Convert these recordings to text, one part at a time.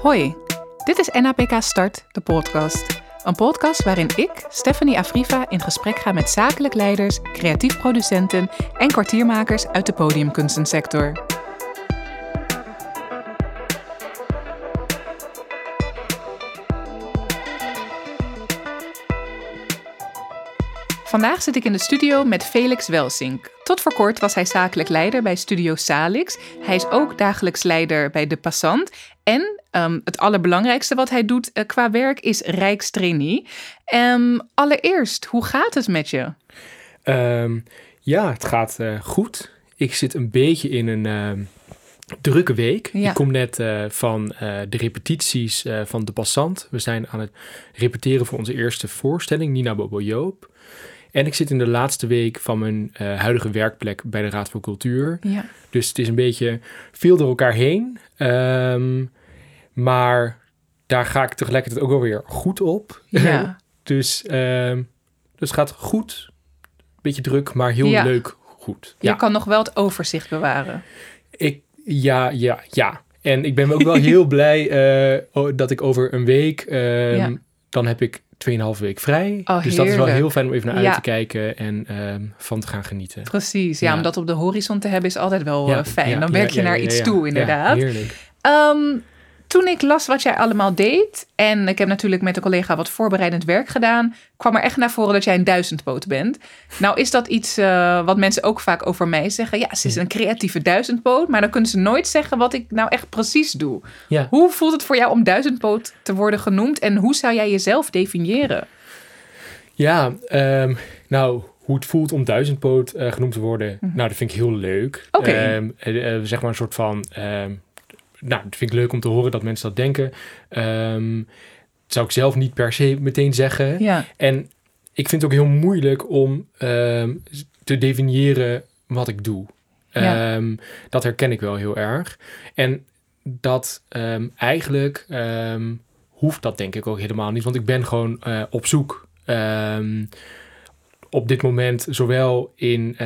Hoi, dit is NAPK Start, de podcast. Een podcast waarin ik, Stephanie Afriva, in gesprek ga met zakelijk leiders, creatief producenten en kwartiermakers uit de podiumkunstensector. Vandaag zit ik in de studio met Felix Welsink. Tot voor kort was hij zakelijk leider bij Studio Salix. Hij is ook dagelijks leider bij De Passant. En um, het allerbelangrijkste wat hij doet uh, qua werk is Rijkstrainee. Um, allereerst, hoe gaat het met je? Um, ja, het gaat uh, goed. Ik zit een beetje in een uh, drukke week. Ja. Ik kom net uh, van de repetities van De Passant. We zijn aan het repeteren voor onze eerste voorstelling, Nina Bobo Joop. En ik zit in de laatste week van mijn uh, huidige werkplek bij de Raad voor Cultuur. Ja. Dus het is een beetje veel door elkaar heen. Um, maar daar ga ik tegelijkertijd ook wel weer goed op. Ja. dus, um, dus het gaat goed. Beetje druk, maar heel ja. leuk goed. Je kan nog wel het overzicht bewaren. Ik, ja, ja, ja. En ik ben ook wel heel blij uh, dat ik over een week... Um, dan heb ik 2,5 week vrij. Oh, dus dat is wel heel fijn om even naar ja. uit te kijken en um, van te gaan genieten. Precies, ja, ja, om dat op de horizon te hebben is altijd wel ja, uh, fijn. Dan werk je naar iets toe, inderdaad. heerlijk. Um, toen ik las wat jij allemaal deed, en ik heb natuurlijk met een collega wat voorbereidend werk gedaan, kwam er echt naar voren dat jij een duizendpoot bent. Nou is dat iets uh, wat mensen ook vaak over mij zeggen. Ja, ze is een creatieve duizendpoot, maar dan kunnen ze nooit zeggen wat ik nou echt precies doe. Ja. Hoe voelt het voor jou om duizendpoot te worden genoemd en hoe zou jij jezelf definiëren? Ja, um, nou, hoe het voelt om duizendpoot uh, genoemd te worden, mm -hmm. nou, dat vind ik heel leuk. Oké. Okay. Um, uh, zeg maar een soort van um, nou, dat vind ik leuk om te horen dat mensen dat denken. Um, dat zou ik zelf niet per se meteen zeggen. Ja. En ik vind het ook heel moeilijk om um, te definiëren wat ik doe. Ja. Um, dat herken ik wel heel erg. En dat eigenlijk hoeft dat denk ik ook helemaal niet. Want ik ben gewoon uh, op zoek. op dit moment zowel in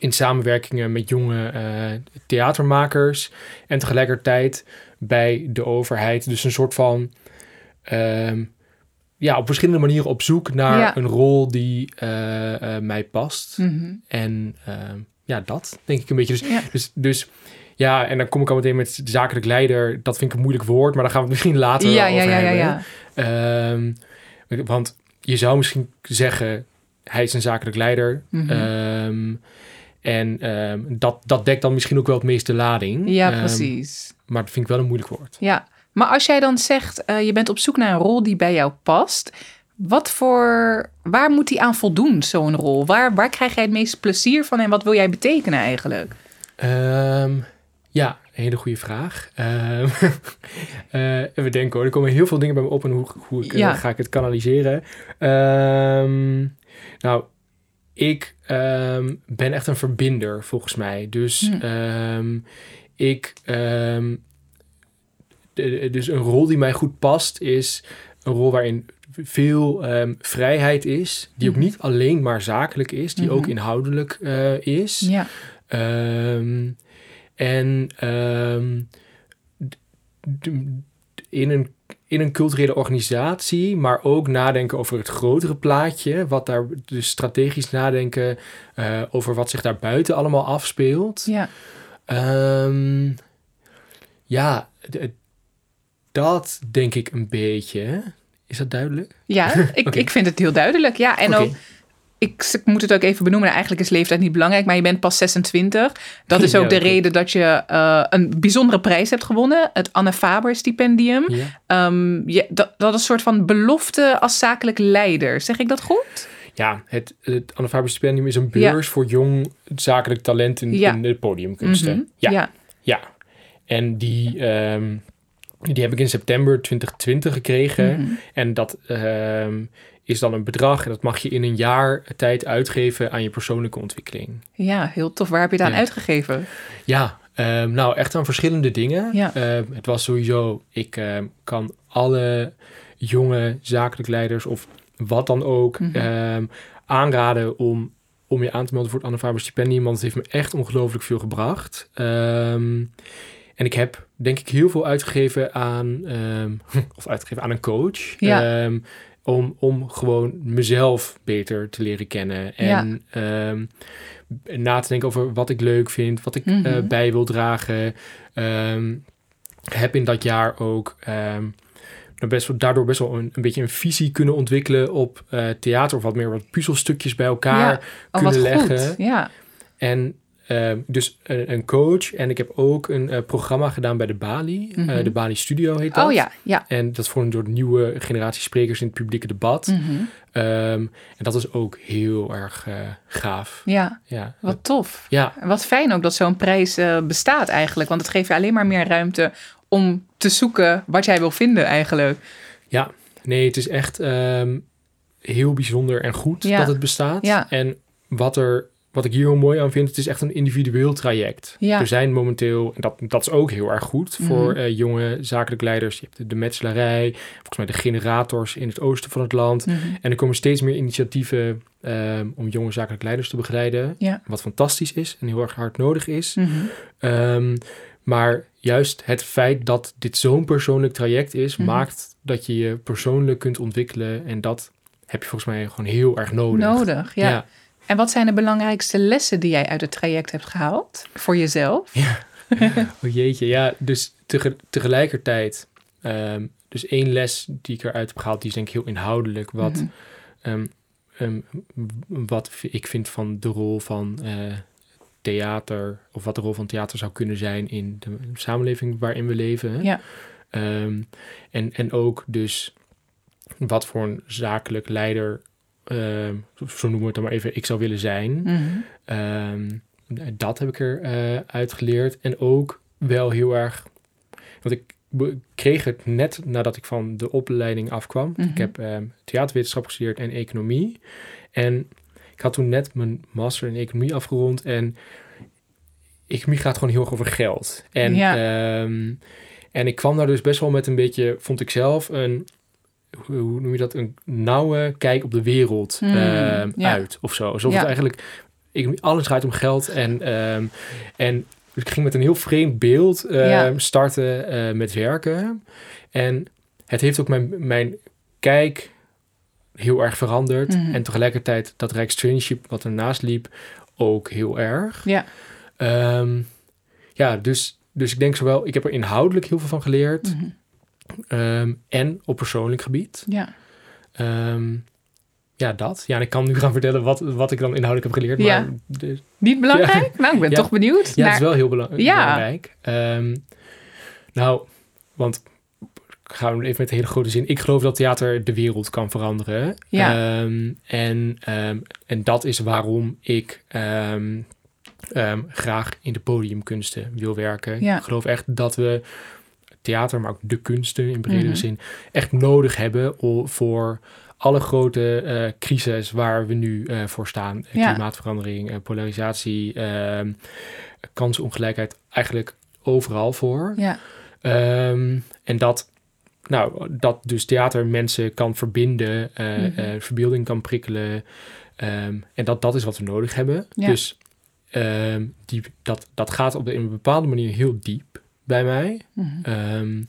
in samenwerkingen met jonge uh, theatermakers en tegelijkertijd bij de overheid. Dus een soort van uh, ja, op verschillende manieren op zoek naar ja. een rol die uh, uh, mij past. Mm -hmm. En ehm, ja, dat denk ik een beetje. Dus ja. dus, dus ja, en dan kom ik al meteen met zakelijk leider. Dat vind ik een moeilijk woord, maar daar gaan we het misschien later ja, over ja, ja, hebben. Ja, ja. Um, want je zou misschien zeggen, hij is een zakelijk leider. Mhm. Mm -hmm. um, en um, dat, dat dekt dan misschien ook wel het meeste lading. Ja, precies. Um, maar dat vind ik wel een moeilijk woord. Ja, maar als jij dan zegt, uh, je bent op zoek naar een rol die bij jou past. Wat voor, waar moet die aan voldoen, zo'n rol? Waar, waar krijg jij het meeste plezier van en wat wil jij betekenen eigenlijk? Um, ja, een hele goede vraag. uh, even denken hoor, er komen heel veel dingen bij me op en hoe, hoe ik, ja. uh, ga ik het kanaliseren. nou, ik um, ben echt een verbinder, volgens mij. Dus Hm. um, ik... Um, de, dus een rol die mij goed past is een rol waarin veel vrijheid is. Die ook Mhm. niet alleen maar zakelijk is. Die Mhm. ook inhoudelijk uh, is. Ja. en in een in een culturele organisatie, maar ook nadenken over het grotere plaatje. Wat daar, dus strategisch nadenken uh, over wat zich daar buiten allemaal afspeelt. Ja, um, ja dat denk ik een beetje. Is dat duidelijk? Ja, ik, okay. ik vind het heel duidelijk. Ja, en okay. ook. Ik moet het ook even benoemen. Eigenlijk is leeftijd niet belangrijk, maar je bent pas 26. Dat is ook ja, de reden dat je uh, een bijzondere prijs hebt gewonnen. Het Anne Faber stipendium. Ja. Um, je, dat, dat is een soort van belofte als zakelijk leider. Zeg ik dat goed? Ja, het, het Anne Faber stipendium is een beurs ja. voor jong zakelijk talent in, in de podiumkunsten. Mm -hmm. ja. ja. ja. En die... Um, die heb ik in september 2020 gekregen. Mhm. Mm -hmm. En dat uh, is dan een bedrag. En dat mag je in een jaar tijd uitgeven aan je persoonlijke ontwikkeling. Ja, heel tof. Waar heb je het aan ja. uitgegeven? Ja, um, nou echt aan verschillende dingen. Ja. Uh, het was sowieso, ik uh, kan alle jonge zakelijk leiders of wat dan ook Mhm. mm -hmm. aanraden om om je aan te melden voor het Anne Faber stipendium, want het heeft me echt ongelooflijk veel gebracht. Ehm, en ik heb denk ik heel veel uitgegeven aan, ehm, of uitgegeven aan een coach. Ja. Ehm, om, om gewoon mezelf beter te leren kennen. En ehm, na te denken over wat ik leuk vind, wat ik Mhm. eh, bij wil dragen. Heb in dat jaar ook best wel, daardoor best wel een, een beetje een visie kunnen ontwikkelen op eh, theater. Of wat meer wat puzzelstukjes bij elkaar Ja. Oh, kunnen leggen. goed. Ja. En ehm, dus een, een coach. En ik heb ook een eh, programma gedaan bij de Bali. Mhm. Eh, de Bali Studio heet dat. Oh ja, ja. En dat vormt door de nieuwe generatie sprekers in het publieke debat. Mhm. Ehm, en dat is ook heel erg eh, gaaf. Ja, Ja, wat tof. ja, En Wat fijn ook dat zo'n prijs bestaat eigenlijk. Want het geeft je alleen maar meer ruimte om te zoeken wat jij wil vinden eigenlijk. ja. Nee, het is echt ehm, heel bijzonder en goed Ja. dat het bestaat. Ja. En wat, er, wat ik hier heel mooi aan vind, het is echt een individueel traject. Ja. Er zijn momenteel, en dat, dat is ook heel erg goed voor Mhm. eh, jonge zakelijk leiders. Je hebt de, de metselarij, volgens mij de generators in het oosten van het land. Mhm. En er komen steeds meer initiatieven ehm, om jonge zakelijk leiders te begeleiden. Ja. Wat fantastisch is en heel erg hard nodig is. Mhm. Ehm, maar juist het feit dat dit zo'n persoonlijk traject is, maakt dat je je persoonlijk kunt ontwikkelen. En dat heb je volgens mij gewoon heel erg nodig. Nodig, ja. ja. En wat zijn de belangrijkste lessen die jij uit het traject hebt gehaald voor jezelf? Oh jeetje, ja. Dus tege- tegelijkertijd, ehm, dus één les die ik eruit heb gehaald, die is denk ik heel inhoudelijk. Wat, Mhm. ehm, ehm, wat ik vind van de rol van eh, theater, of wat de rol van theater zou kunnen zijn in de samenleving waarin we leven. hè. Ja. En, en ook dus wat voor een zakelijk leider, zo noemen we het dan maar even, ik zou willen zijn. Mhm. Ehm, dat heb ik er eh uit geleerd. En ook wel heel erg. Want ik kreeg het net nadat ik van de opleiding afkwam. Mhm. Ik heb ehm, theaterwetenschap gestudeerd en economie. En ik had toen net mijn master in economie afgerond. En economie gaat gewoon heel erg over geld. En, Ja. ehm, en ik kwam daar dus best wel met een beetje, vond ik zelf, een. Hoe noem je dat? Een nauwe kijk op de wereld Hmm, ehm, ja. uit of zo. Alsof Ja. het eigenlijk ik, alles draait om geld. En, ehm, en ik ging met een heel vreemd beeld ehm, Ja. starten eh, met werken. En het heeft ook mijn, mijn kijk heel erg veranderd. Mhm. En tegelijkertijd dat Rijkstraineeship wat ernaast liep ook heel erg. Ja. Ja, dus, dus ik denk zowel, ik heb er inhoudelijk heel veel van geleerd. Mhm. Ehm, en op persoonlijk gebied. Ja. Ehm, ja, dat. Ja, en ik kan nu gaan vertellen wat, wat ik dan inhoudelijk heb geleerd. Ja. Maar Niet belangrijk? Nou, ik ben Ja. toch benieuwd. Ja, het is wel heel bela- Ja. belangrijk. Ehm, nou, want gaan we even met de hele grote zin. Ik geloof dat theater de wereld kan veranderen. Ja. En, en dat is waarom ik graag in de podiumkunsten wil werken. Ja. Ik geloof echt dat we theater, maar ook de kunsten in bredere Mhm. zin, echt nodig hebben voor alle grote eh crises waar we nu eh, voor staan. Eh, Ja. Klimaatverandering, polarisatie, ehm, kansenongelijkheid, eigenlijk overal voor. Ja. Ehm, en dat, nou, dat dus theater mensen kan verbinden, Mhm. verbeelding kan prikkelen. ehm, en dat dat is wat we nodig hebben. Ja. Dus die, dat, dat gaat op de, een bepaalde manier heel diep bij mij. Mhm. Ehm,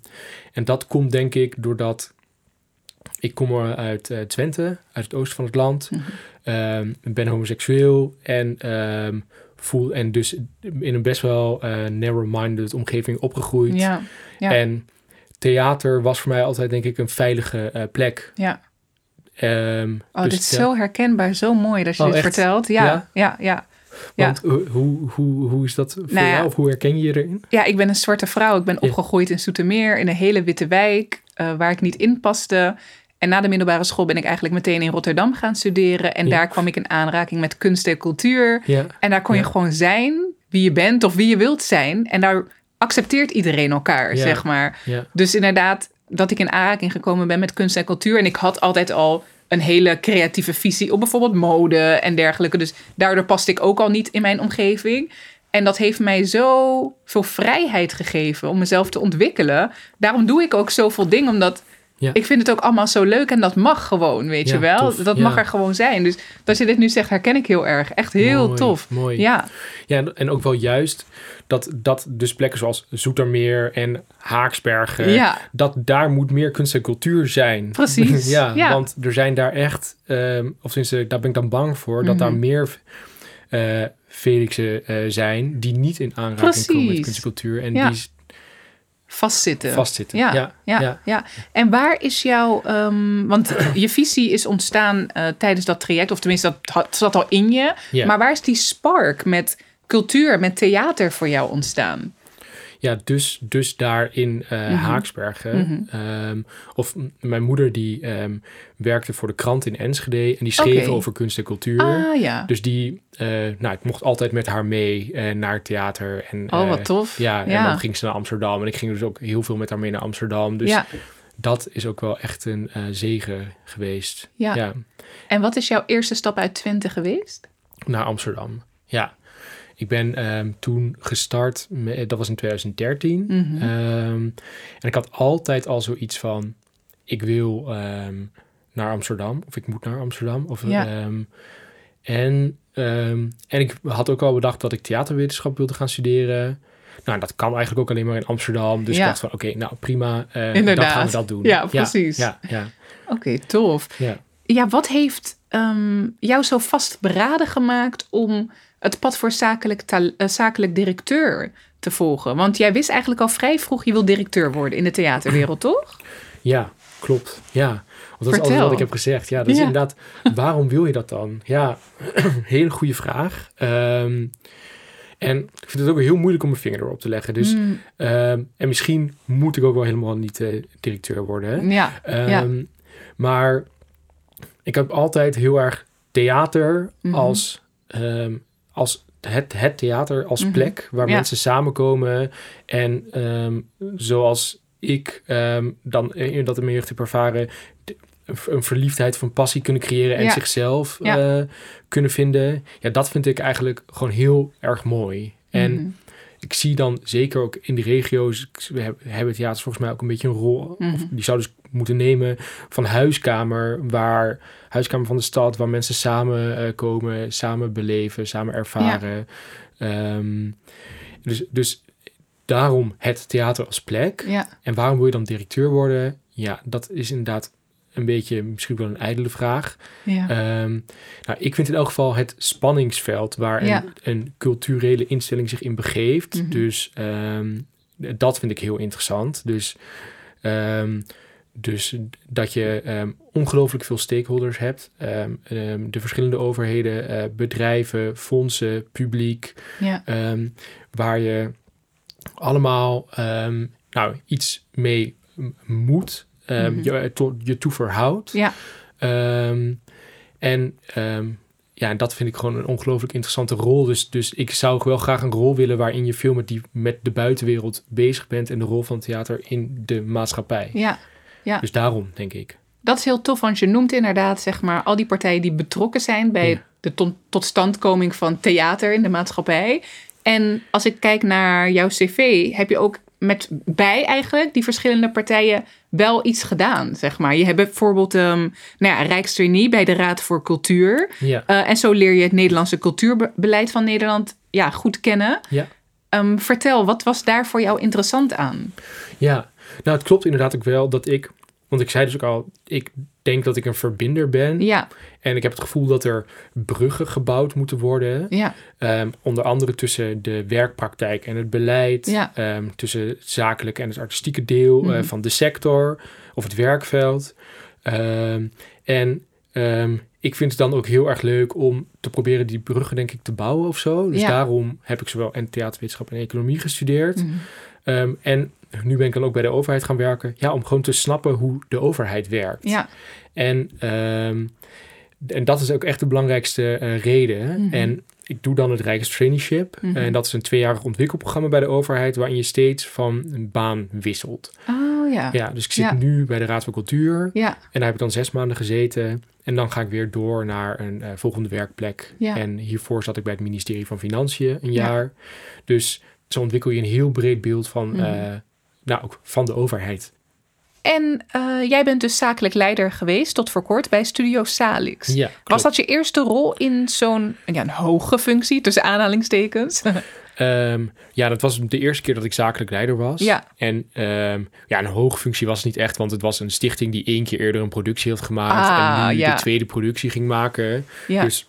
en dat komt denk ik doordat ik kom uit eh, Twente, uit het oosten van het land. Mhm. Ehm, ben homoseksueel en ehm, voel en dus in een best wel eh, narrow-minded omgeving opgegroeid. Ja. Ja. En theater was voor mij altijd denk ik een veilige eh, plek. Ja. Ehm, Oh, dus dit is zo herkenbaar, zo mooi dat je Oh, dit echt? vertelt. Ja, Ja? ja, ja. Ja. Want hoe, hoe, hoe, hoe is dat voor Nou ja. jou? Of hoe herken je je erin? Ja, ik ben een zwarte vrouw. Ik ben Ja. opgegroeid in Soetermeer, in een hele witte wijk, eh, waar ik niet in paste. En na de middelbare school ben ik eigenlijk meteen in Rotterdam gaan studeren. En Ja. daar kwam ik in aanraking met kunst en cultuur. Ja, En daar kon je Ja. gewoon zijn wie je bent of wie je wilt zijn. En daar accepteert iedereen elkaar, Ja. zeg maar. ja, Dus inderdaad, dat ik in aanraking gekomen ben met kunst en cultuur. En ik had altijd al een hele creatieve visie op bijvoorbeeld mode en dergelijke. Dus daardoor paste ik ook al niet in mijn omgeving. En dat heeft mij zo veel vrijheid gegeven om mezelf te ontwikkelen. Daarom doe ik ook zoveel dingen, omdat Ik vind het ook allemaal zo leuk en dat mag gewoon, weet je wel. dat mag er gewoon zijn. Dus als je dit nu zegt, herken ik heel erg. Echt heel tof. Mooi. Ja. ja, en ook wel juist dat, dat dus plekken zoals Zoetermeer en Haaksbergen, ja. dat daar moet meer kunst en cultuur zijn. Precies. ja, want er zijn daar echt, um, of sinds, daar ben ik dan bang voor, dat daar mhm. meer uh, Felixen uh, zijn die niet in aanraking komen met kunst en cultuur. En die vastzitten. Vastzitten, ja. Ja, ja, ja. En waar is jouw... Um, want je visie is ontstaan uh, tijdens dat traject. Of tenminste, dat zat al in je. Maar waar is die spark met cultuur, met theater voor jou ontstaan? Ja, dus, dus daar in uh, Haaksbergen. Mhm. Ehm, of mijn moeder die ehm, werkte voor de krant in Enschede en die schreef over kunst en cultuur. Ah, ja. Dus die, uh, nou, ik mocht altijd met haar mee uh, naar het theater. En, oh, wat tof. Ja, en dan ging ze naar Amsterdam en ik ging dus ook heel veel met haar mee naar Amsterdam. Dus ja. dat is ook wel echt een zegen geweest. Ja. ja. En wat is jouw eerste stap uit Twente geweest? Naar Amsterdam, ja. Ik ben ehm, toen gestart, met, dat was in 2013. Mhm. Ehm, en ik had altijd al zoiets van, ik wil ehm, naar Amsterdam. Of ik moet naar Amsterdam. Of, en, en ik had ook al bedacht dat ik theaterwetenschap wilde gaan studeren. Nou, dat kan eigenlijk ook alleen maar in Amsterdam. Dus ik dacht van, oké, nou prima, uh, dan gaan we dat doen. Ja, precies. Ja, ja, Oké, tof. Ja. ja, wat heeft jou zo vastberaden gemaakt om het pad voor zakelijk, uh, zakelijk directeur te volgen? Want jij wist eigenlijk al vrij vroeg, je wil directeur worden in de theaterwereld, toch? Ja, klopt. Ja. Want dat is alles wat ik heb gezegd. Ja, dat is inderdaad, waarom wil je dat dan? Ja, hele goede vraag. Um, en ik vind het ook heel moeilijk om mijn vinger erop te leggen. Dus, mm. um, en misschien moet ik ook wel helemaal niet uh, directeur worden. Hè? Ja, um, ja. Maar ik heb altijd heel erg theater mm -hmm. als als het, het theater als mhm. plek waar mensen samenkomen. En ehm, zoals ik um, dan in dat in mijn jeugd heb ervaren, een verliefdheid van passie kunnen creëren en zichzelf uh, kunnen vinden. Ja, dat vind ik eigenlijk gewoon heel erg mooi. En mhm. Ik zie dan zeker ook in de regio's, we hebben theaters volgens mij ook een beetje een rol, mm -hmm. die zou dus moeten nemen van huiskamer, waar huiskamer van de stad, waar mensen samen uh, komen, samen beleven, samen ervaren. Ehm, dus, dus daarom het theater als plek. Ja. En waarom wil je dan directeur worden? Ja, dat is inderdaad een beetje misschien wel een ijdele vraag. Ja. Ehm, nou, ik vind in elk geval het spanningsveld waar een, een, culturele instelling zich in begeeft. Mhm. Dus ehm, dat vind ik heel interessant. Dus dus dat je ongelooflijk veel stakeholders hebt. De verschillende overheden, uh, bedrijven, fondsen, publiek. Ja. waar je allemaal nou, iets mee moet. Mm je, to, je toe verhoudt. Ja. en ja, en dat vind ik gewoon een ongelooflijk interessante rol. Dus, dus ik zou wel graag een rol willen waarin je veel met, die, met de buitenwereld bezig bent en de rol van theater in de maatschappij. Ja, ja. Dus daarom, denk ik. Dat is heel tof, want je noemt inderdaad zeg maar, al die partijen die betrokken zijn bij de totstandkoming van theater in de maatschappij. En als ik kijk naar jouw cv, heb je ook met bij eigenlijk die verschillende partijen wel iets gedaan, zeg maar. Je hebt bijvoorbeeld um, nou ja, bij de Raad voor Cultuur. Ja. Uh, en zo leer je het Nederlandse cultuurbeleid van Nederland ja, goed kennen. Ja. Um, vertel, wat was daar voor jou interessant aan? Ja, nou, het klopt inderdaad ook wel dat ik, want ik zei dus ook al, ik denk dat ik een verbinder ben. Ja. En ik heb het gevoel dat er bruggen gebouwd moeten worden. Ja. Um, onder andere tussen de werkpraktijk en het beleid. Ja. Um, tussen het zakelijke en het artistieke deel mm. uh, van de sector of het werkveld. Um, en ik vind het dan ook heel erg leuk om te proberen die bruggen, denk ik, te bouwen of zo. Dus daarom heb ik zowel en theaterwetenschap en economie gestudeerd. Mm. en nu ben ik dan ook bij de overheid gaan werken. Ja, om gewoon te snappen hoe de overheid werkt. Ja. En, um, en dat is ook echt de belangrijkste uh, reden. Mhm. En ik doe dan het Rijkstraineeship. Mm En dat is een tweejarig ontwikkelprogramma bij de overheid... waarin je steeds van een baan wisselt. Oh ja. Ja, dus ik zit nu bij de Raad van Cultuur. Ja. En daar heb ik dan zes maanden gezeten. En dan ga ik weer door naar een uh, volgende werkplek. Ja. En hiervoor zat ik bij het ministerie van Financiën een jaar. Dus zo ontwikkel je een heel breed beeld van... Uh, nou, ook van de overheid. En uh, jij bent dus zakelijk leider geweest tot voor kort bij Studio Salix. Ja, Was dat je eerste rol in zo'n ja, een hoge functie, tussen aanhalingstekens? Um, ja, dat was de eerste keer dat ik zakelijk leider was. Ja. En um, ja, een hoge functie was het niet echt, want het was een stichting die één keer eerder een productie had gemaakt. Ah, en nu ja. de tweede productie ging maken. Ja. Dus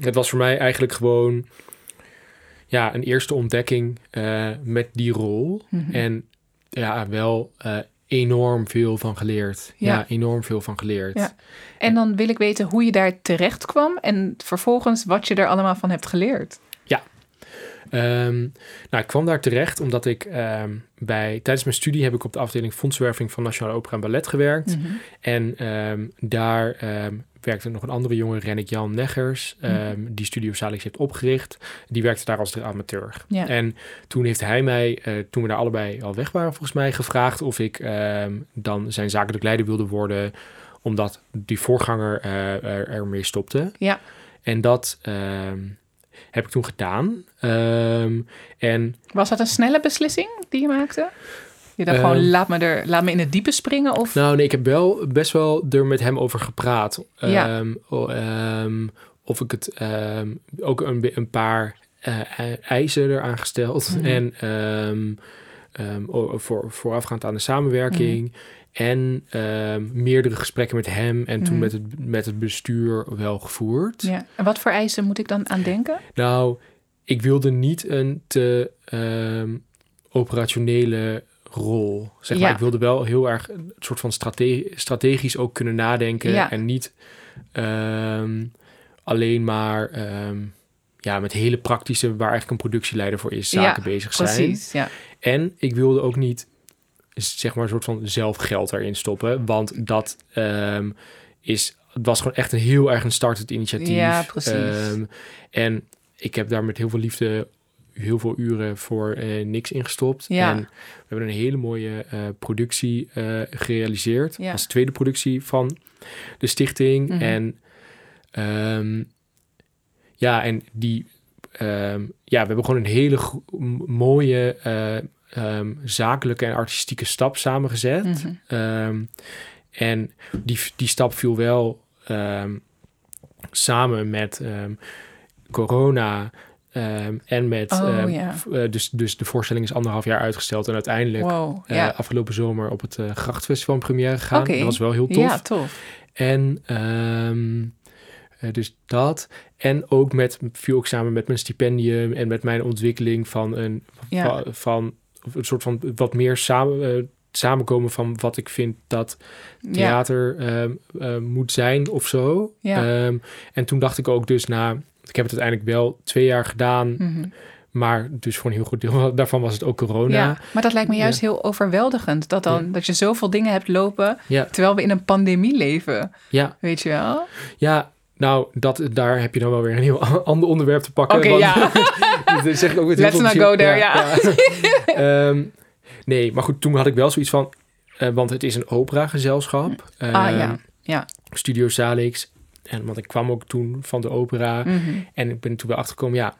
het was voor mij eigenlijk gewoon ja, een eerste ontdekking uh, met die rol. Mhm. En ja, wel uh, enorm veel van geleerd. Ja. Ja, enorm veel van geleerd. Ja. En dan wil ik weten hoe je daar terecht kwam en vervolgens wat je er allemaal van hebt geleerd. Um, nou, ik kwam daar terecht omdat ik um, bij, tijdens mijn studie heb ik op de afdeling fondswerving van Nationale Opera en Ballet gewerkt. Mhm. En um, daar werkte nog een andere jongen, Rennik Jan Neggers, Mhm. die Studio Salix heeft opgericht. Die werkte daar als amateur. Ja. En toen heeft hij mij, uh, toen we daar allebei al weg waren volgens mij, gevraagd of ik dan zijn zakelijk leider wilde worden, omdat die voorganger uh, er, ermee stopte. Ja. En dat heb ik toen gedaan. Um, en, Was dat een snelle beslissing die je maakte? Je dacht um, gewoon, laat me, er, laat me in het diepe springen? Of? Nou, nee, ik heb wel best wel er met hem over gepraat. Ja. Um, of ik het ook een, een paar uh, eisen eraan gesteld. Mhm. En voor, voorafgaand aan de samenwerking. Mhm. En meerdere gesprekken met hem en toen Mhm. met, het, met het bestuur wel gevoerd. Ja. En wat voor eisen moet ik dan aan denken? Nou, ik wilde niet een te um, operationele rol. Zeg maar, Ja. ik wilde wel heel erg een soort van strate strategisch ook kunnen nadenken. Ja. En niet um, alleen maar um, ja, met hele praktische, waar eigenlijk een productieleider voor is, zaken Ja, bezig zijn. Precies, ja. En ik wilde ook niet zeg maar een soort van zelf geld erin stoppen. Want dat um, is, het was gewoon echt een heel erg een startend initiatief. Ja, precies. Um, en ik heb daar met heel veel liefde heel veel uren voor uh, niks ingestopt. Ja. En we hebben een hele mooie uh, productie uh, gerealiseerd. Ja. Als tweede productie van de stichting. Mhm. En um, ja, en die... Um, ja, we hebben gewoon een hele mooie um, zakelijke en artistieke stap samengezet. Mhm. Um, en die, die stap viel wel um, samen met corona en met... Oh, uh, dus, dus de voorstelling is anderhalf jaar uitgesteld en uiteindelijk Wow, ja. afgelopen zomer op het uh, Grachtfestival in première gegaan. Dat was wel heel tof. Ja, tof. En uh, dus dat. En ook met, viel ook samen met mijn stipendium en met mijn ontwikkeling van een, Ja. van een soort van wat meer samen, uh, samenkomen van wat ik vind dat theater ja. uh, moet zijn of zo. Ja. Um, en toen dacht ik ook dus na, ik heb het uiteindelijk wel twee jaar gedaan. Mm -hmm. Maar dus voor een heel goed deel daarvan was het ook corona. Ja, maar dat lijkt me juist Ja. heel overweldigend. Dat, dan, Ja. dat je zoveel dingen hebt lopen Ja. terwijl we in een pandemie leven. Ja, Weet je wel? ja. Nou, dat, daar heb je dan wel weer een heel ander onderwerp te pakken. Oké, ja. dat zeg ik ook Let's not go there, ja. ja. Ehm, nee, maar goed, toen had ik wel zoiets van... eh, want het is een operagezelschap. Ah, ja. Ehm, Ja. Studio Salix. En, want ik kwam ook toen van de opera. Mhm. En ik ben toen wel achtergekomen, ja...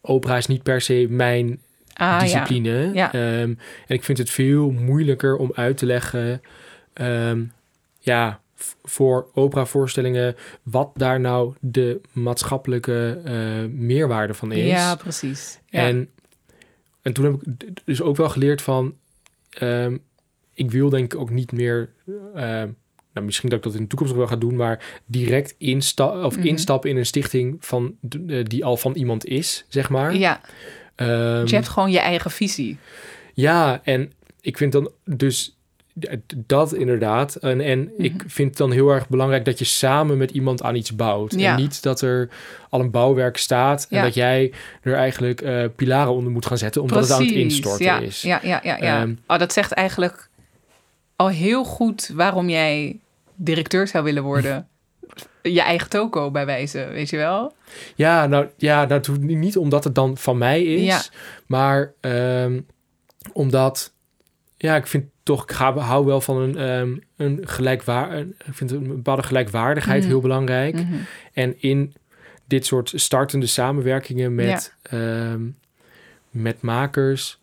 Opera is niet per se mijn Ah, discipline. Ja. Ehm, en ik vind het veel moeilijker om uit te leggen... ja, voor operavoorstellingen... wat daar nou de maatschappelijke eh, meerwaarde van is. Ja, precies. Ja. En, en toen heb ik dus ook wel geleerd van... ehm, ik wil denk ik ook niet meer... ehm, nou, misschien dat ik dat in de toekomst nog wel ga doen... maar direct insta of Mhm. instappen in een stichting... Van, eh, die al van iemand is, zeg maar. ja, Ehm, dus je hebt gewoon je eigen visie. ja, en ik vind dan dus dat inderdaad. En, en ik Mhm. vind het dan heel erg belangrijk dat je samen met iemand aan iets bouwt. Ja. En niet dat er al een bouwwerk staat en Ja. dat jij er eigenlijk eh, pilaren onder moet gaan zetten omdat het aan het instorten ja, is. Ja, ja, ja. ja. Ehm, oh, dat zegt eigenlijk al heel goed waarom jij directeur zou willen worden. je eigen toko bij wijze, weet je wel? Ja, nou ja, nou, toe- niet omdat het dan van mij is, maar ehm, omdat, ja, ik vind toch, ik ga, hou wel van een, ehm, een ik vind een bepaalde gelijkwaardigheid Mhm. heel belangrijk. Mhm. En in dit soort startende samenwerkingen met, ehm, met makers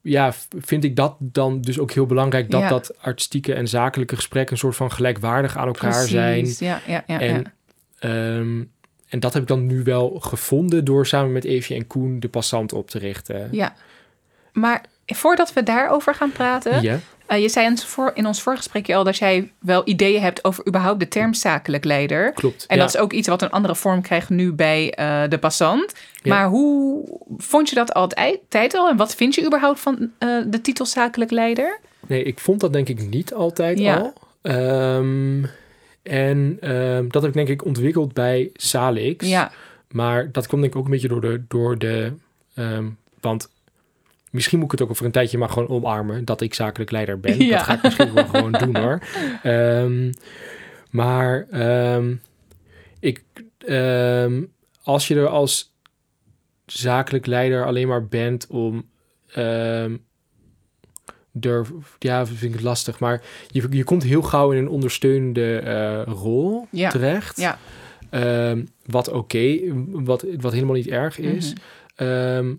ja, vind ik dat dan dus ook heel belangrijk dat Ja. dat artistieke en zakelijke gesprekken een soort van gelijkwaardig aan elkaar Precies. zijn. Ja, ja, ja. en, ja. ehm, en dat heb ik dan nu wel gevonden door samen met Evie en Koen de passant op te richten. ja. Maar voordat we daarover gaan praten, Ja. eh, je zei in ons, voor, in ons voorgesprekje al dat jij wel ideeën hebt over überhaupt de term zakelijk leider. Klopt. En ja. dat is ook iets wat een andere vorm krijgt nu bij eh, de passant. Ja. Maar hoe vond je dat altijd al? En wat vind je überhaupt van eh, de titel zakelijk leider? Nee, ik vond dat denk ik niet altijd Ja. al. Ehm, en ehm, dat heb ik denk ik ontwikkeld bij Salix. Ja, Maar dat komt denk ik ook een beetje door de... Door de ehm, want misschien moet ik het ook over een tijdje maar gewoon omarmen... dat ik zakelijk leider ben. Ja. Dat ga ik misschien wel gewoon doen hoor. Ehm, maar ehm, ik, ehm, als je er als zakelijk leider alleen maar bent om... er, ja, vind ik het lastig. Maar je, je komt heel gauw in een ondersteunende eh, rol Ja. terecht. ja. Wat oké, wat, wat helemaal niet erg is. Ehm,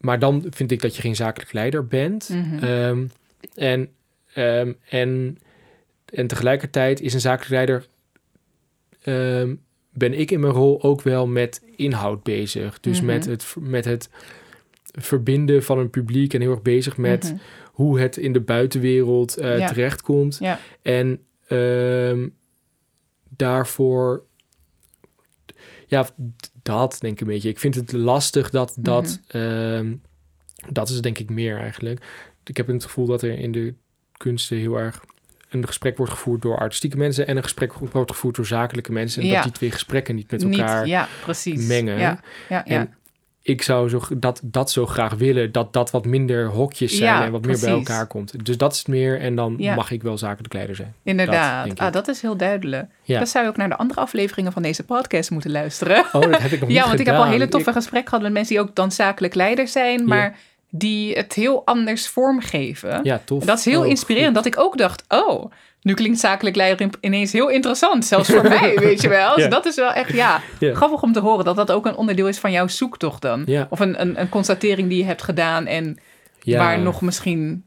maar dan vind ik dat je geen zakelijk leider bent. Mhm. Ehm, en, ehm, en, en tegelijkertijd is een zakelijk leider... ehm, ben ik in mijn rol ook wel met inhoud bezig. Dus Mhm. met, het, met het verbinden van een publiek... en heel erg bezig met Mhm. hoe het in de buitenwereld eh, Ja. terechtkomt. Ja. En daarvoor, ja, dat denk ik een beetje. Ik vind het lastig dat dat, Mhm. ehm, dat is denk ik meer eigenlijk. Ik heb het gevoel dat er in de kunsten heel erg een gesprek wordt gevoerd door artistieke mensen en een gesprek wordt gevoerd door zakelijke mensen. En Ja. dat die twee gesprekken niet met Niet, elkaar ja, precies. mengen. Ja, ja, ja. En ik zou zo, dat, dat zo graag willen, dat dat wat minder hokjes zijn Ja, en wat meer bij elkaar komt. Dus dat is het meer en dan Ja. mag ik wel zakelijk leider zijn. Inderdaad. ik. ah, dat is heel duidelijk. Ja. Dan zou je ook naar de andere afleveringen van deze podcast moeten luisteren. Oh, dat heb ik nog niet ja, want ik heb al hele toffe Ik- gesprekken gehad met mensen die ook dan zakelijk leider zijn, maar die het heel anders vormgeven. Ja, tof. Dat is heel Oh, inspirerend, dat ik ook dacht, oh, nu klinkt zakelijk leider in- ineens heel interessant. Zelfs voor mij, weet je wel. Dus Ja. dat is wel echt, ja, Ja. grappig om te horen dat dat ook een onderdeel is van jouw zoektocht dan. Ja. Of een, een, een constatering die je hebt gedaan en Ja. waar nog misschien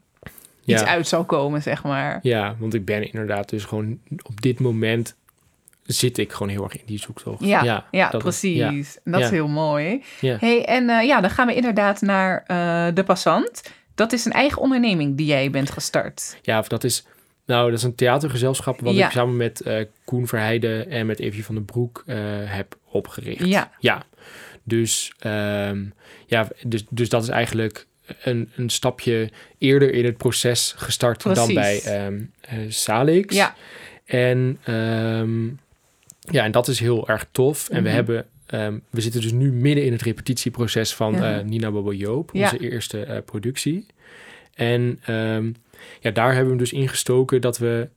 iets uit zal komen, zeg maar. Ja, want ik ben inderdaad dus gewoon op dit moment zit ik gewoon heel erg in die zoektocht. Ja, ja, dat is- precies. ja. Dat is Ja. heel mooi. Hey, en eh, ja, dan gaan we inderdaad naar eh, De Passant. Dat is een eigen onderneming die jij bent gestart. Ja, of dat is... Nou, dat is een theatergezelschap wat Ja. ik samen met eh, Koen Verheijden en met Evie van den Broek eh, heb opgericht. Ja. Ja. Dus, ehm, ja, dus, dus dat is eigenlijk een, een stapje eerder in het proces gestart dan bij ehm eh, Salix. Ja. En, ehm, ja, en dat is heel erg tof. En we Mhm. hebben... we zitten dus nu midden in het repetitieproces van Ja. Nina Bobo Joop, Ja. onze eerste eh, productie. En ja, daar hebben we hem dus ingestoken dat we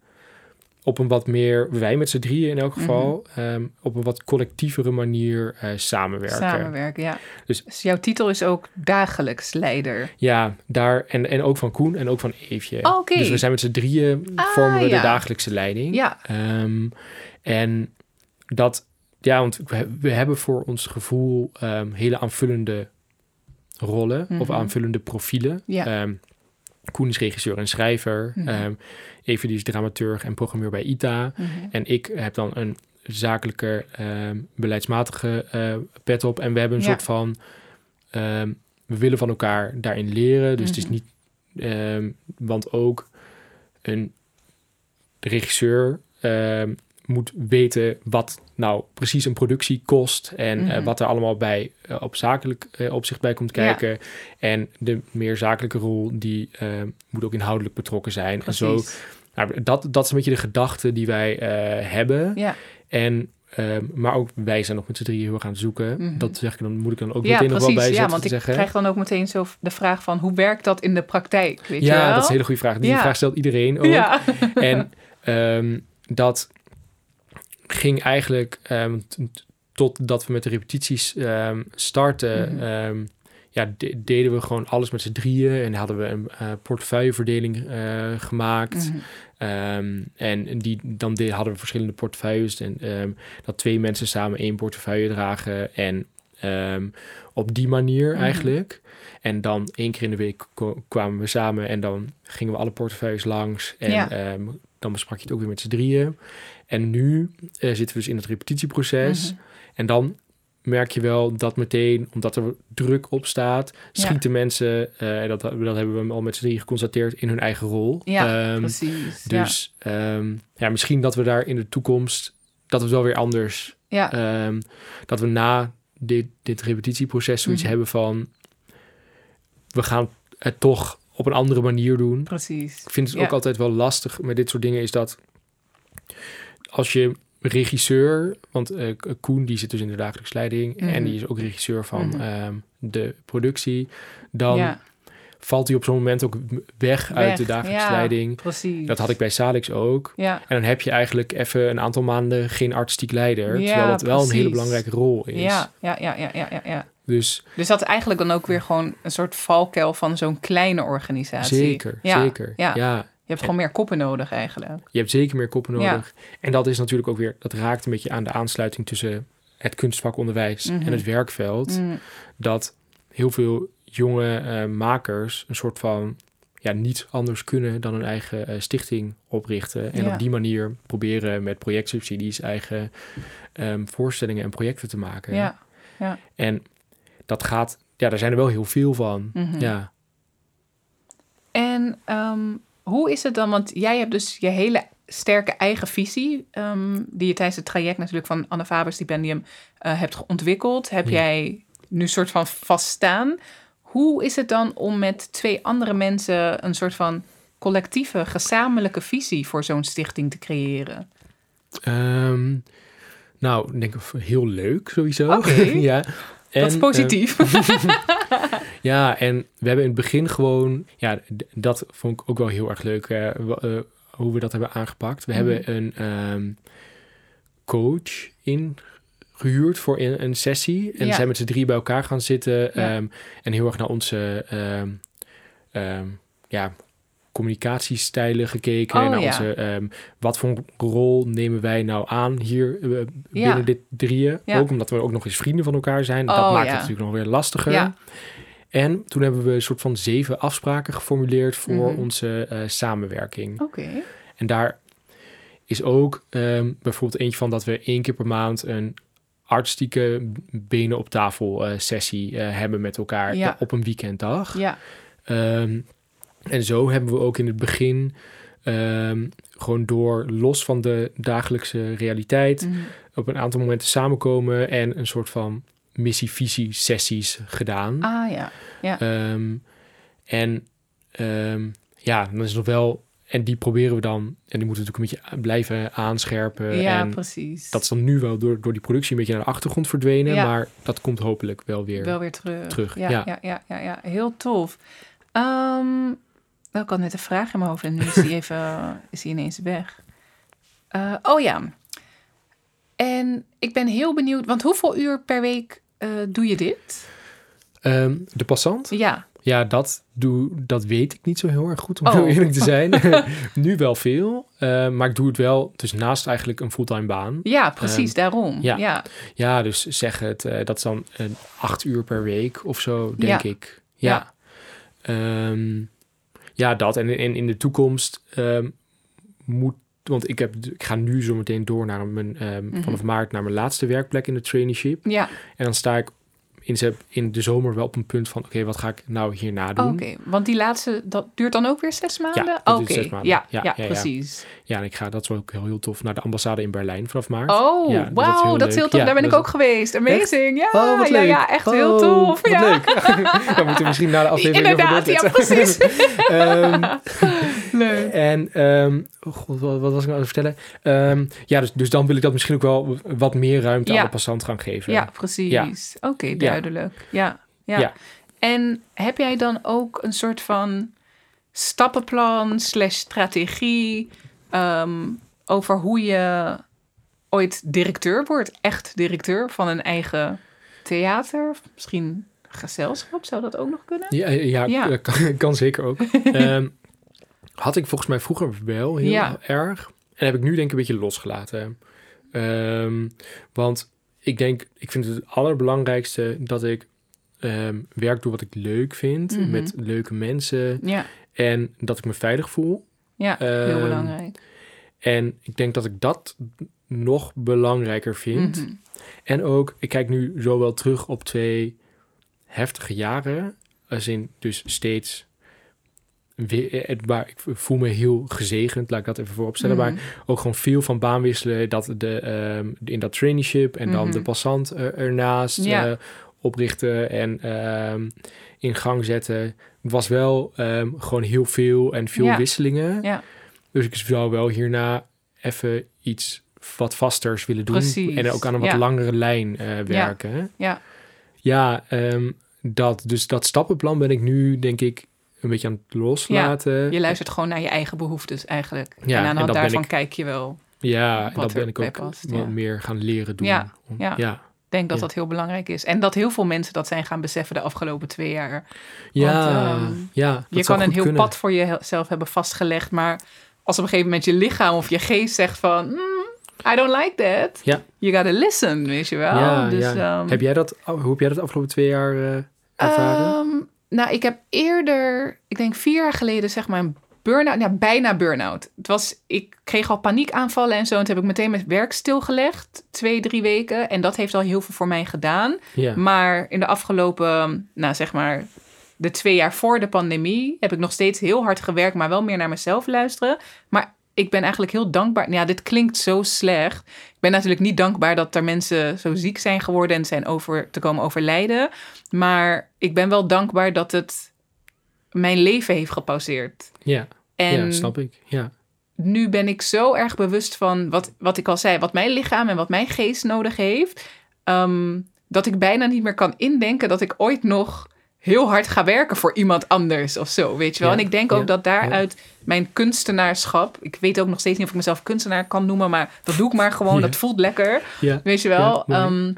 op een wat meer, wij met z'n drieën in elk geval, ehm, op een wat collectievere manier eh, samenwerken. Samenwerken, ja. Dus- Dus, jouw titel is ook dagelijks leider. Ja, daar en, en ook van Koen en ook van Eefje. Oh. Dus we zijn met z'n drieën Ah, vormen we ja. de dagelijkse leiding. Ja. Ehm, en dat, ja, want we, hebben voor ons gevoel ehm, hele aanvullende rollen of Mhm. aanvullende profielen. Ja. Koen is regisseur en schrijver. Evie die is dramaturg en programmeur bij ITA. Mhm. En ik heb dan een zakelijke, ehm, beleidsmatige eh, pet op. En we hebben een Ja. soort van... ehm, we willen van elkaar daarin leren. Dus het is Mhm. niet... ehm, want ook een regisseur moet weten wat nou precies een productie kost. En eh, Mhm. wat er allemaal bij eh, op zakelijk eh, opzicht bij komt Ja. kijken. En de meer zakelijke rol, die moet ook inhoudelijk betrokken zijn. En zo nou, dat, dat is een beetje de gedachte die wij hebben. Ja. En, ehm, maar ook wij zijn nog met z'n drieën heel erg aan het zoeken. Mhm. Dat zeg ik dan, moet ik dan ook Ja, meteen nog wel bij precies. Ja, want ik zeggen. krijg dan ook meteen zo de vraag van hoe werkt dat in de praktijk? Weet je ja, wel? dat is een hele goede vraag. Die Ja. vraag stelt iedereen ook. Ja. En ehm, dat ging eigenlijk t- totdat we met de repetities ehm, starten. Mhm. ehm, ja, de- deden we gewoon alles met z'n drieën en hadden we een eh, portefeuilleverdeling eh, gemaakt. Mhm. En die, dan de, hadden we verschillende portefeuilles. En, dat twee mensen samen één portefeuille dragen. En op die manier Mhm. eigenlijk. En dan één keer in de week kwamen we samen en dan gingen we alle portefeuilles langs. En Ja. Dan besprak je het ook weer met z'n drieën. En nu eh, zitten we dus in het repetitieproces. Mhm. En dan merk je wel dat meteen, omdat er druk op staat, Ja. schieten mensen, en dat, dat hebben we al met z'n drieën geconstateerd, in hun eigen rol. Ja, Ehm, precies. dus ehm, ja, misschien dat we daar in de toekomst, dat we het wel weer anders, ja. Ja. ehm, dat we na dit, dit repetitieproces zoiets Mhm. hebben van, we gaan het toch op een andere manier doen. precies. Ik vind het Ja. ook altijd wel lastig met dit soort dingen, is dat als je regisseur, want eh, Koen die zit dus in de dagelijkse leiding Mhm. en die is ook regisseur van Mhm. ehm, de productie, dan ja, valt hij op zo'n moment ook weg, uit de dagelijkse ja. leiding. precies. Dat had ik bij Salix ook. Ja, En dan heb je eigenlijk even een aantal maanden geen artistiek leider, Ja, terwijl dat wel een hele belangrijke rol is. ja, ja, ja, ja, ja, ja. Dus Dus dat is eigenlijk dan ook weer gewoon een soort valkuil van zo'n kleine organisatie. zeker, Ja, zeker. ja. ja. Je hebt gewoon meer koppen nodig eigenlijk. Je hebt zeker meer koppen Ja. nodig. En dat is natuurlijk ook weer, dat raakt een beetje aan de aansluiting tussen het kunstvakonderwijs Mhm. en het werkveld. Mm, Dat heel veel jonge eh, makers een soort van ja, niet anders kunnen dan een eigen eh, stichting oprichten. En Ja. op die manier proberen met projectsubsidies eigen ehm, voorstellingen en projecten te maken. ja. En dat gaat, ja, daar zijn er wel heel veel van. mhm. Ja. En ehm, hoe is het dan? Want jij hebt dus je hele sterke eigen visie, ehm, die je tijdens het traject natuurlijk van Anne Faber Stipendium eh, hebt ontwikkeld. Heb Ja. jij nu soort van vaststaan? Hoe is het dan om met twee andere mensen een soort van collectieve, gezamenlijke visie voor zo'n stichting te creëren? Ehm, nou, ik denk heel leuk sowieso. Ja. En, dat is eh, positief. Ja, en we hebben in het begin gewoon... Ja, dat vond ik ook wel heel erg leuk, eh, eh, hoe we dat hebben aangepakt. We Mhm. hebben een ehm, coach ingehuurd voor een, een sessie. En Ja. zijn met z'n drie bij elkaar gaan zitten. Ja. ehm, en heel erg naar onze ehm, ehm, ja, communicatiestijlen gekeken. Oh, naar ja. onze, ehm, wat voor rol nemen wij nou aan hier eh, Ja. binnen dit drieën. Ja. Ook omdat we ook nog eens vrienden van elkaar zijn. Oh, dat maakt ja. het natuurlijk nog weer lastiger. En toen hebben we een soort van zeven afspraken geformuleerd voor Mhm. onze eh, samenwerking. Oké. En daar is ook ehm, bijvoorbeeld eentje van dat we één keer per maand een artistieke benen op tafel eh, sessie hebben met elkaar op een weekenddag. Ja. Ehm, en zo hebben we ook in het begin ehm, gewoon door los van de dagelijkse realiteit Mhm. op een aantal momenten samenkomen en een soort van missie-visie sessies gedaan. Ah ja. Ja. Ehm, en ehm, ja, dan is het nog wel. En die proberen we dan. En die moeten we natuurlijk een beetje blijven aanscherpen. ja, en precies. dat is dan nu wel door, door die productie een beetje naar de achtergrond verdwenen. Ja. Maar dat komt hopelijk wel weer. Wel weer terug. terug, Ja, ja. ja. Ja, ja, ja, heel tof. Ehm, nou, ik had net een vraag in mijn hoofd en nu is die even is die ineens weg. Eh, oh ja. En ik ben heel benieuwd, want hoeveel uur per week eh, doe je dit? Ehm, de passant. Ja. Ja, dat, doe, dat weet ik niet zo heel erg goed, om Oh. heel eerlijk te zijn. nu wel veel. eh, maar ik doe het wel. Dus naast eigenlijk een fulltime baan. Ja, precies, Ehm, daarom. ja. ja. Ja, dus zeg het. dat is dan acht uur per week of zo, denk Ja. ik. Ja. Ja, ja dat. En in, in de toekomst ehm, moet... Want ik, heb, ik ga nu zo meteen door naar mijn, ehm, Mhm. vanaf maart naar mijn laatste werkplek in de traineeship. Ja, En dan sta ik in, ze- in de zomer wel op een punt van... Oké, wat ga ik nou hierna doen? oké. Want die laatste, dat duurt dan ook weer zes maanden? dat Oké, zes maanden. Ja, Ja, ja, ja, precies. Ja, en ik ga, dat is ook heel, heel tof, naar de ambassade in Berlijn vanaf maart. Oh, Ja, wauw, dat is heel tof. Daar ben ik dat ook geweest. Amazing. Ja, Oh, ja, echt heel Oh, tof. Ja. leuk. Dan moeten we misschien na de aflevering Inderdaad, ja, precies. Ehm, Leuk. en ehm, oh god, wat, wat was ik nou aan het vertellen? Ehm, ja, dus, dus dan wil ik dat misschien ook wel wat meer ruimte Ja. aan de passant gaan geven. Ja, precies. Oké, duidelijk. Ja. Ja. Ja. En heb jij dan ook een soort van stappenplan slash strategie ehm, over hoe je ooit directeur wordt? Echt directeur van een eigen theater? Of misschien gezelschap? Zou dat ook nog kunnen? Ja, ja, Ja. Kan, kan zeker ook. Ehm, had ik volgens mij vroeger wel heel Ja. erg. En heb ik nu denk ik een beetje losgelaten. Ehm, want ik denk, ik vind het het allerbelangrijkste dat ik ehm, werk doe wat ik leuk vind. Mhm. Met leuke mensen. Ja, En dat ik me veilig voel. ja heel Ehm, belangrijk. En ik denk dat ik dat nog belangrijker vind. Mhm. En ook, ik kijk nu zo wel terug op twee heftige jaren. Als in dus steeds... weer- eh, waar ik voel me heel gezegend, laat ik dat even vooropstellen. Mhm. Maar ook gewoon veel van baan wisselen. Dat de, ehm, in dat traineeship en dan Mhm. de passant er- ernaast Ja. eh, oprichten en ehm, in gang zetten. Was wel ehm, gewoon heel veel en veel Ja. wisselingen. Ja. Dus ik zou wel hierna even iets wat vasters willen doen. Precies, En ook aan een wat langere lijn eh, werken. Ja. Ja, dat, dus dat stappenplan ben ik nu, denk ik, een beetje aan het loslaten. Je luistert gewoon naar je eigen behoeftes eigenlijk. Ja, en aan de hand daarvan ik- kijk je wel. Ja, en dat ben ik ook past, ja. meer gaan leren doen. Ja, Om- ja. Ik denk dat dat heel belangrijk is. En dat heel veel mensen dat zijn gaan beseffen de afgelopen twee jaar. Ja, ehm, ja, je kan een heel kunnen. pad voor jezelf hebben vastgelegd. Maar als op een gegeven moment je lichaam of je geest zegt van... "Mm, I don't like that. Ja. You gotta listen, weet je wel. Ja, dus, ja. ehm, heb jij dat, oh, hoe heb jij dat de afgelopen twee jaar eh, ervaren? Ehm, nou, ik heb eerder, ik denk vier jaar geleden, zeg maar een burn-out. Ja, bijna burn-out. Het was, ik kreeg al paniekaanvallen en zo. En toen heb ik meteen mijn werk stilgelegd. Twee, drie weken. En dat heeft al heel veel voor mij gedaan. ja. Maar in de afgelopen, nou zeg maar, de twee jaar voor de pandemie... heb ik nog steeds heel hard gewerkt, maar wel meer naar mezelf luisteren. Maar ik ben eigenlijk heel dankbaar. Ja, dit klinkt zo slecht. Ik ben natuurlijk niet dankbaar dat er mensen zo ziek zijn geworden... en zijn over te komen overlijden. Maar ik ben wel dankbaar dat het mijn leven heeft gepauzeerd. ja. En ja, snap ik. Ja, nu ben ik zo erg bewust van wat, wat ik al zei, wat mijn lichaam en wat mijn geest nodig heeft. ehm, dat ik bijna niet meer kan indenken dat ik ooit nog heel hard ga werken voor iemand anders of zo, weet je wel. Ja, en ik denk ook ja, dat daaruit mijn kunstenaarschap, ik weet ook nog steeds niet of ik mezelf kunstenaar kan noemen, maar dat doe ik maar gewoon, dat voelt lekker, weet je wel. Ehm,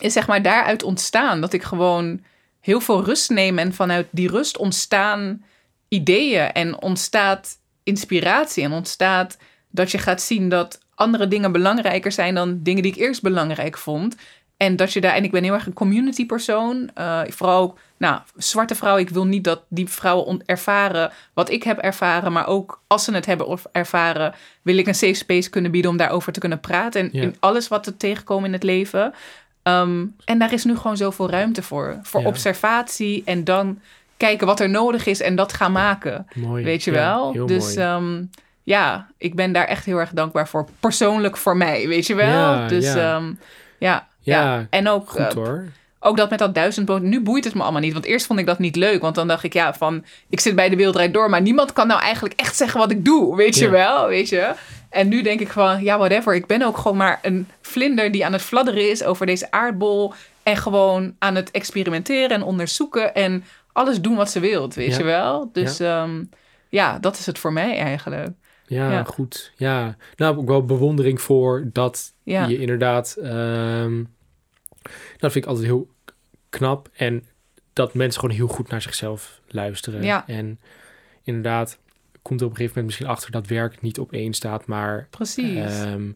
is zeg maar daaruit ontstaan dat ik gewoon heel veel rust neem en vanuit die rust ontstaan ideeën en ontstaat inspiratie en ontstaat dat je gaat zien dat andere dingen belangrijker zijn dan dingen die ik eerst belangrijk vond. En dat je daar, en ik ben heel erg een community persoon. eh, vooral ook, nou, zwarte vrouwen. Ik wil niet dat die vrouwen ervaren wat ik heb ervaren. Maar ook als ze het hebben of ervaren, wil ik een safe space kunnen bieden om daarover te kunnen praten. En Ja. in alles wat er tegenkomt in het leven. Ehm, en daar is nu gewoon zoveel ruimte voor. Voor Ja. observatie en dan kijken wat er nodig is en dat gaan maken. Mooi. Weet je wel? heel dus mooi. ehm, ja, ik ben daar echt heel erg dankbaar voor. Persoonlijk voor mij, weet je wel? Dus ja, ja, ja. Ja, En ook, Goed eh, hoor. Ook dat met dat duizendpoot. Nu boeit het me allemaal niet. Want eerst vond ik dat niet leuk. Want dan dacht ik, ja, van ik zit bij de wereldrijd door. Maar niemand kan nou eigenlijk echt zeggen wat ik doe. Weet je wel? Weet je? En nu denk ik van, ja, whatever. Ik ben ook gewoon maar een vlinder die aan het fladderen is over deze aardbol. En gewoon aan het experimenteren en onderzoeken. En alles doen wat ze wilt, weet Ja. je wel? Dus ja. ja, dat is het voor mij eigenlijk. Ja, Ja. goed. Ja, nou ook wel bewondering voor dat Ja. je inderdaad... ehm, dat vind ik altijd heel knap. En dat mensen gewoon heel goed naar zichzelf luisteren. Ja. En inderdaad komt er op een gegeven moment misschien achter dat werk niet op één staat, maar Precies. ehm,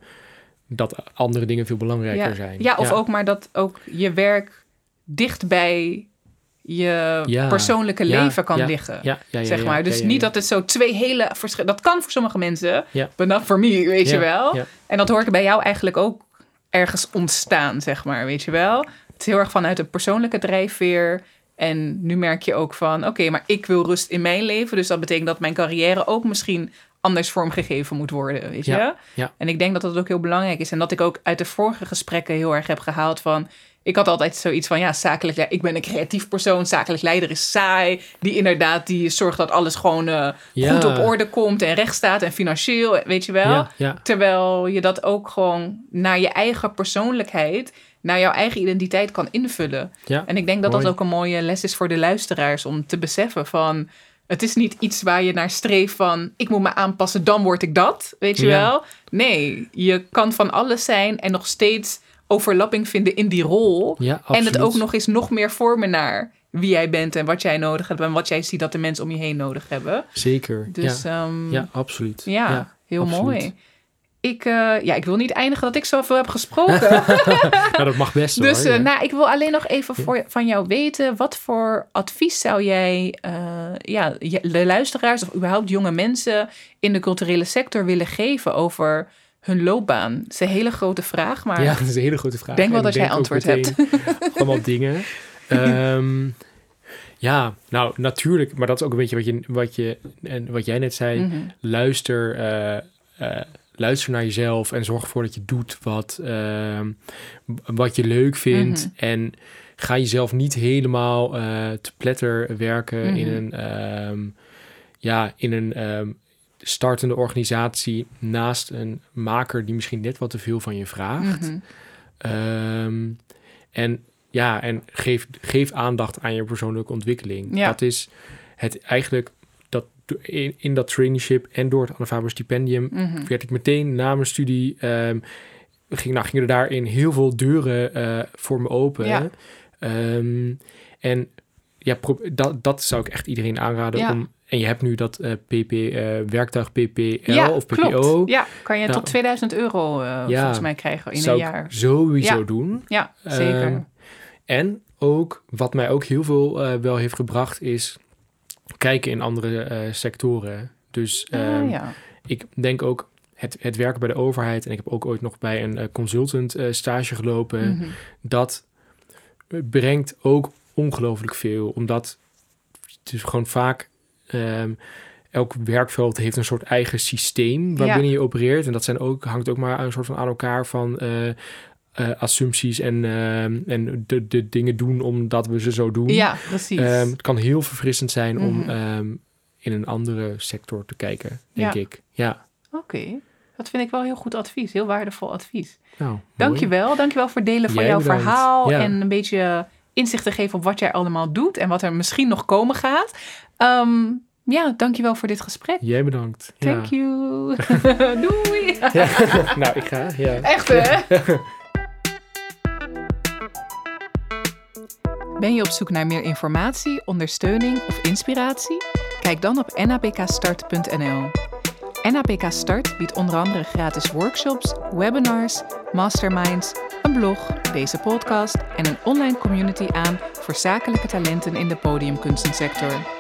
dat andere dingen veel belangrijker ja. zijn. Ja, of ook maar dat ook je werk dicht bij je Ja. persoonlijke leven kan liggen. Zeg maar. Dus niet dat het zo twee hele verschillende... Dat kan voor sommige mensen, Ja. but not for me, weet je wel. En dat hoor ik bij jou eigenlijk ook ergens ontstaan, zeg maar, weet je wel. Het is heel erg vanuit een persoonlijke drijfveer. En nu merk je ook van, oké, maar ik wil rust in mijn leven. Dus dat betekent dat mijn carrière ook misschien anders vormgegeven moet worden, weet je. Ja, ja. En ik denk dat dat ook heel belangrijk is. En dat ik ook uit de vorige gesprekken heel erg heb gehaald van... Ik had altijd zoiets van, ja, zakelijk ik ben een creatief persoon. Zakelijk leider is saai. Die inderdaad, die zorgt dat alles gewoon eh, Ja. goed op orde komt en recht staat en financieel, weet je wel. Terwijl je dat ook gewoon naar je eigen persoonlijkheid, naar jouw eigen identiteit kan invullen. Ja, En ik denk dat mooi. dat ook een mooie les is voor de luisteraars om te beseffen van... Het is niet iets waar je naar streeft van... ik moet me aanpassen, dan word ik dat. Weet je Ja. wel? Nee, je kan van alles zijn en nog steeds overlapping vinden in die rol. Ja, en het ook nog eens nog meer vormen naar wie jij bent... en wat jij nodig hebt en wat jij ziet dat de mensen om je heen nodig hebben. Zeker. Dus ja. ja, ja, absoluut. ja, heel absoluut. mooi. Ik, uh, ja, ik wil niet eindigen dat ik zoveel heb gesproken. nou, dat mag best Dus uh, nou, ik wil alleen nog even voor, van jou weten... wat voor advies zou jij uh, ja, de luisteraars... of überhaupt jonge mensen in de culturele sector willen geven... over hun loopbaan? Dat is een hele grote vraag, maar... Ja, dat is een hele grote vraag. denk wel dat jij antwoord hebt. allemaal dingen. Um, ja, nou natuurlijk, maar dat is ook een beetje wat, je, wat, je, en wat jij net zei. Mm -hmm. Luister luister naar jezelf en zorg ervoor dat je doet wat, uh, wat je leuk vindt. Mm -hmm. En ga jezelf niet helemaal uh, te pletter werken mm -hmm. in een, um, ja, in een um, startende organisatie naast een maker die misschien net wat te veel van je vraagt. Mm -hmm. um, en ja, en geef, geef aandacht aan je persoonlijke ontwikkeling. Ja. Dat is het eigenlijk in, in dat traineeship en door het Anne Faber stipendium mm -hmm. werd ik meteen na mijn studie um, ging, nou, gingen er daarin heel veel deuren uh, voor me open. Ja. Um, en ja, dat, dat zou ik echt iedereen aanraden ja. om. En je hebt nu dat uh, PP, uh, werktuig PPL ja, of PPO. Klopt. Ja, kan je nou, tot 2000 euro ja, volgens mij krijgen in een jaar. sowieso doen. Ja, zeker. Um, en ook, wat mij ook heel veel wel heeft gebracht, is kijken in andere uh, sectoren. Dus um, ah, ja. ik denk ook het, het werken bij de overheid, en ik heb ook ooit nog bij een uh, consultant uh, stage gelopen, Mhm. mm -hmm. dat brengt ook ongelooflijk veel, omdat het is gewoon vaak. Um, elk werkveld heeft een soort eigen systeem waarbinnen ja. je opereert. En dat zijn ook, hangt ook maar een soort van aan elkaar van uh, uh, assumpties en, uh, en de, de dingen doen omdat we ze zo doen. Ja, precies. Um, het kan heel verfrissend zijn mm -hmm. om um, in een andere sector te kijken, denk ja. ik. Ja. Oké. Okay. Dat vind ik wel heel goed advies. Heel waardevol advies. Nou, Dankjewel. Dankjewel voor het delen van Jij jouw bedankt. verhaal. Ja. En een beetje inzicht te geven op wat jij allemaal doet. En wat er misschien nog komen gaat. Um, ja, dankjewel voor dit gesprek. Jij bedankt. Thank ja. you. Doei. Ja. nou, ik ga. Ja. Echt hè? Ben je op zoek naar meer informatie, ondersteuning of inspiratie? Kijk dan op nabkstart.nl. NAPK Start biedt onder andere gratis workshops, webinars, masterminds, een blog, deze podcast en een online community aan voor zakelijke talenten in de podiumkunstensector.